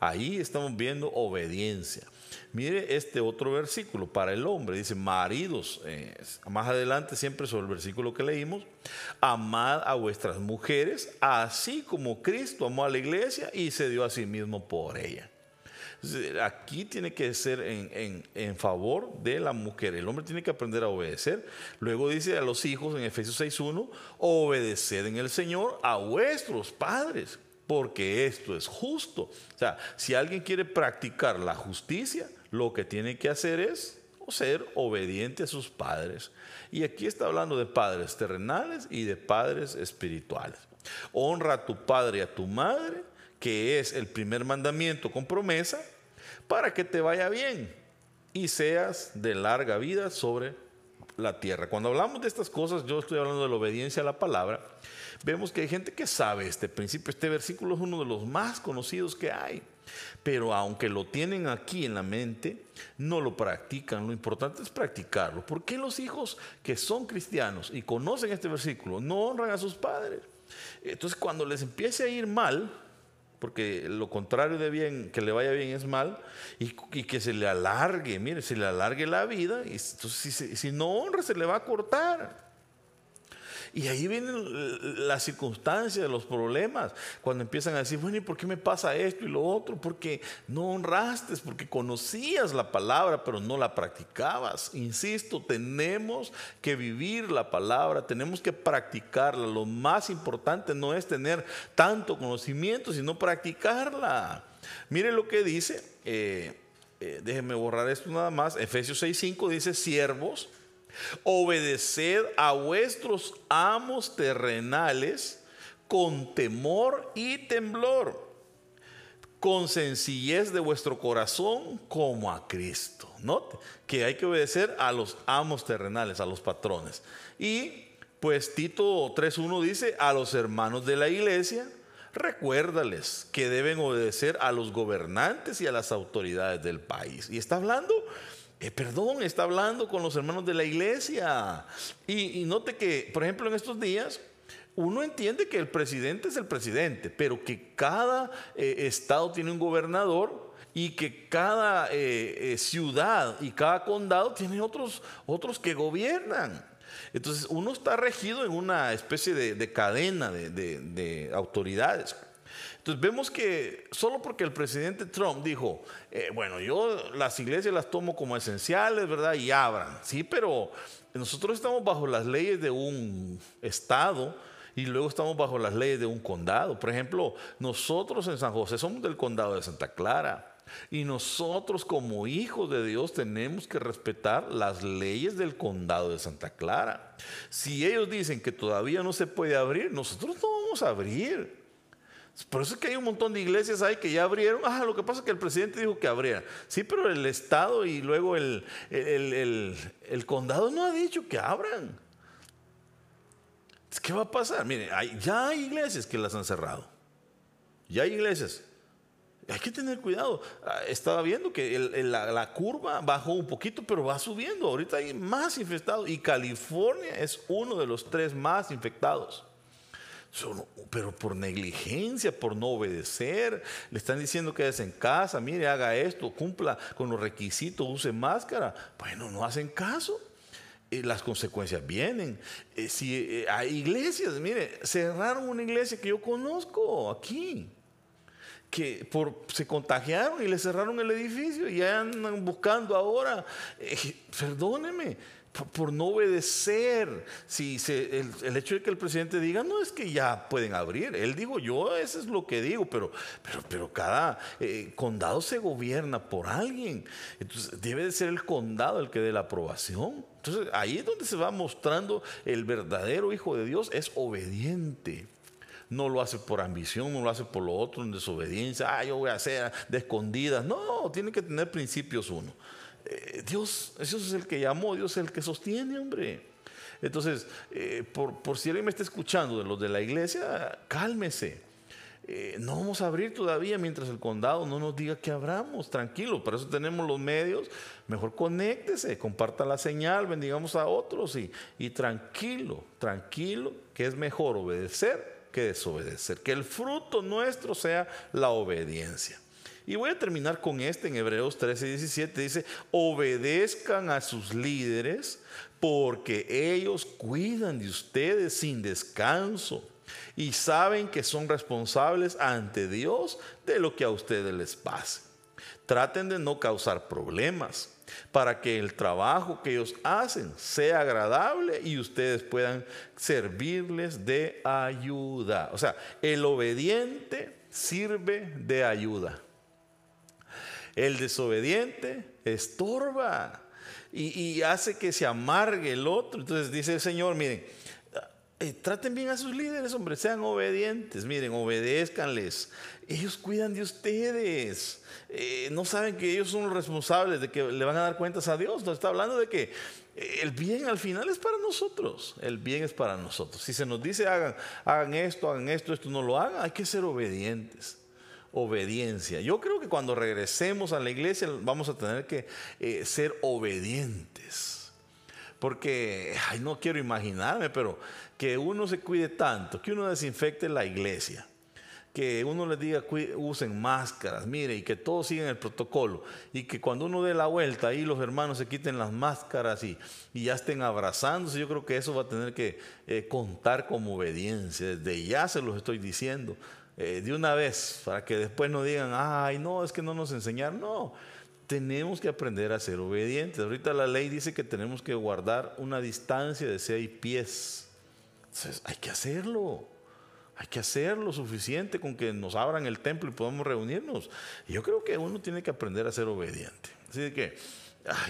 Ahí estamos viendo obediencia. Mire este otro versículo para el hombre. Dice, maridos, eh, más adelante siempre sobre el versículo que leímos, amad a vuestras mujeres, así como Cristo amó a la iglesia y se dio a sí mismo por ella. Aquí tiene que ser en, en, favor de la mujer. El hombre tiene que aprender a obedecer. Luego dice a los hijos en Efesios 6.1, obedeced en el Señor a vuestros padres, porque esto es justo. O sea, si alguien quiere practicar la justicia, lo que tiene que hacer es ser obediente a sus padres. Y aquí está hablando de padres terrenales y de padres espirituales. Honra a tu padre y a tu madre, que es el primer mandamiento con promesa, para que te vaya bien y seas de larga vida sobre la tierra. Cuando hablamos de estas cosas, yo estoy hablando de la obediencia a la palabra, vemos que hay gente que sabe este principio. Este versículo es uno de los más conocidos que hay. Pero aunque lo tienen aquí en la mente, no lo practican. Lo importante es practicarlo. ¿Por qué los hijos que son cristianos y conocen este versículo no honran a sus padres? Entonces cuando les empiece a ir mal, porque lo contrario de bien, que le vaya bien es mal, y, que se le alargue, mire, se le alargue la vida, y entonces si, si no honra se le va a cortar. Y ahí vienen las circunstancias, los problemas, cuando empiezan a decir, bueno, ¿y por qué me pasa esto y lo otro? Porque no honraste, porque conocías la palabra, pero no la practicabas. Insisto, tenemos que vivir la palabra, tenemos que practicarla. Lo más importante no es tener tanto conocimiento, sino practicarla. Mire lo que dice, eh, eh, déjenme borrar esto nada más, Efesios 6.5 dice, siervos Obedeced a vuestros amos terrenales con temor y temblor, con sencillez de vuestro corazón como a Cristo. Note que hay que obedecer a los amos terrenales, a los patrones. Y pues Tito 3.1 dice, a los hermanos de la iglesia, recuérdales que deben obedecer a los gobernantes y a las autoridades del país. Y está hablando eh, perdón, está hablando con los hermanos de la iglesia. Y, note que, por ejemplo, en estos días, uno entiende que el presidente es el presidente, pero que cada eh, estado tiene un gobernador y que cada eh, ciudad y cada condado tiene otros, otros que gobiernan. Entonces uno está regido en una especie de, cadena de autoridades. Entonces vemos que solo porque el presidente Trump dijo, eh, bueno, yo las iglesias las tomo como esenciales, ¿verdad? Y abran, sí, pero nosotros estamos bajo las leyes de un estado y luego estamos bajo las leyes de un condado. Por ejemplo, nosotros en San José somos del condado de Santa Clara. Y nosotros como hijos de Dios tenemos que respetar las leyes del condado de Santa Clara. Si ellos dicen que todavía no se puede abrir, nosotros no vamos a abrir. Por eso es que hay un montón de iglesias ahí que ya abrieron. Ah, lo que pasa es que el presidente dijo que abriera. Sí, pero el Estado y luego el, el, condado no ha dicho que abran. ¿Qué va a pasar? Mire, ya hay iglesias que las han cerrado. Ya hay iglesias. Hay que tener cuidado. Ah, estaba viendo que la, la, curva bajó un poquito, pero va subiendo. Ahorita hay más infectados y California es uno de los tres más infectados pero por negligencia, por no obedecer, le están diciendo que en casa, mire, haga esto, cumpla con los requisitos, use máscara. Bueno, no hacen caso. eh, las consecuencias vienen. Eh, si hay iglesias, mire, cerraron una iglesia que yo conozco aquí que por, se contagiaron y le cerraron el edificio y ya andan buscando ahora. perdóneme, por, no obedecer. Si el, hecho de que el presidente diga, no es que ya pueden abrir. Él dijo, yo eso es lo que digo, pero, pero, pero cada eh, condado se gobierna por alguien. Entonces debe de ser el condado el que dé la aprobación. Entonces ahí es donde se va mostrando el verdadero Hijo de Dios, es obediente no lo hace por ambición, no lo hace por lo otro, en desobediencia, ah, yo voy a hacer de escondidas. No, tiene que tener principios uno. Eh, Dios, Dios es el que llamó, Dios es el que sostiene, hombre. Entonces, eh, por, si alguien me está escuchando de los de la iglesia, cálmese. Eh, no vamos a abrir todavía mientras el condado no nos diga que abramos. Tranquilo, para eso tenemos los medios. Mejor conéctese, comparta la señal, bendigamos a otros y, y tranquilo, tranquilo, que es mejor obedecer que desobedecer. Que el fruto nuestro sea la obediencia. Y voy a terminar con este en Hebreos 13, 17. Dice, obedezcan a sus líderes porque ellos cuidan de ustedes sin descanso y saben que son responsables ante Dios de lo que a ustedes les pase. Traten de no causar problemas para que el trabajo que ellos hacen sea agradable y ustedes puedan servirles de ayuda. O sea, el obediente sirve de ayuda. El desobediente estorba y, hace que se amargue el otro. Entonces dice el Señor, miren, eh, traten bien a sus líderes, hombre, sean obedientes, miren, obedézcanles. Ellos cuidan de ustedes. Eh, no saben que ellos son los responsables de que le van a dar cuentas a Dios. Nos está hablando de que el bien al final es para nosotros. El bien es para nosotros. Si se nos dice hagan, hagan esto, hagan esto, esto no lo hagan, hay que ser obedientes obediencia. Yo creo que cuando regresemos a la iglesia vamos a tener que eh, ser obedientes. Porque, ay, no quiero imaginarme, pero que uno se cuide tanto, que uno desinfecte la iglesia, que uno les diga usen máscaras, mire, y que todos sigan el protocolo, y que cuando uno dé la vuelta ahí los hermanos se quiten las máscaras y, ya estén abrazándose, yo creo que eso va a tener que eh, contar como obediencia, desde ya se los estoy diciendo, eh, de una vez, para que después no digan, ay, no, es que no nos enseñaron. No, tenemos que aprender a ser obedientes. Ahorita la ley dice que tenemos que guardar una distancia de seis pies. Entonces, hay que hacerlo. Hay que hacerlo suficiente con que nos abran el templo y podamos reunirnos. Yo creo que uno tiene que aprender a ser obediente. Así que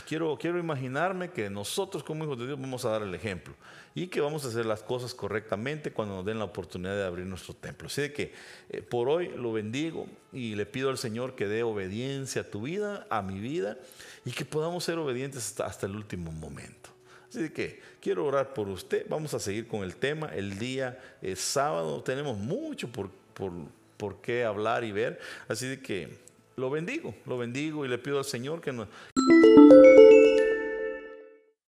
quiero, quiero imaginarme que nosotros como hijos de Dios vamos a dar el ejemplo y que vamos a hacer las cosas correctamente cuando nos den la oportunidad de abrir nuestro templo. Así que eh, por hoy lo bendigo y le pido al Señor que dé obediencia a tu vida, a mi vida, y que podamos ser obedientes hasta, el último momento. Así que quiero orar por usted. Vamos a seguir con el tema. El día es sábado. Tenemos mucho por, por, por qué hablar y ver. Así que lo bendigo, lo bendigo y le pido al Señor que nos...